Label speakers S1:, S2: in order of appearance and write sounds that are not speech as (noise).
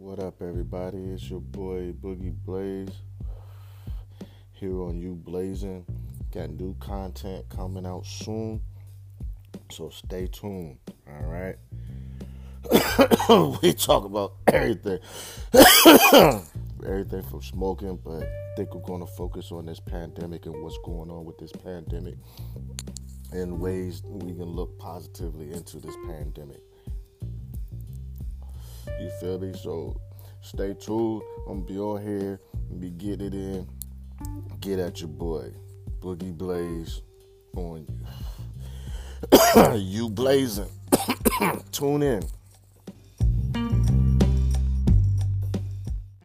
S1: What up, everybody? It's your boy Boogie Blaze here on You Blazing. Got new content coming out soon, so stay tuned. All right. (coughs) we talk about everything, (coughs) everything from smoking, but I think we're going to focus on this pandemic and what's going on with this pandemic and ways we can look positively into this pandemic. You feel me? So stay tuned. I'm be on here, be getting it in. Get at your boy, Boogie Blaze, on you. (coughs) you blazing. (coughs) Tune in.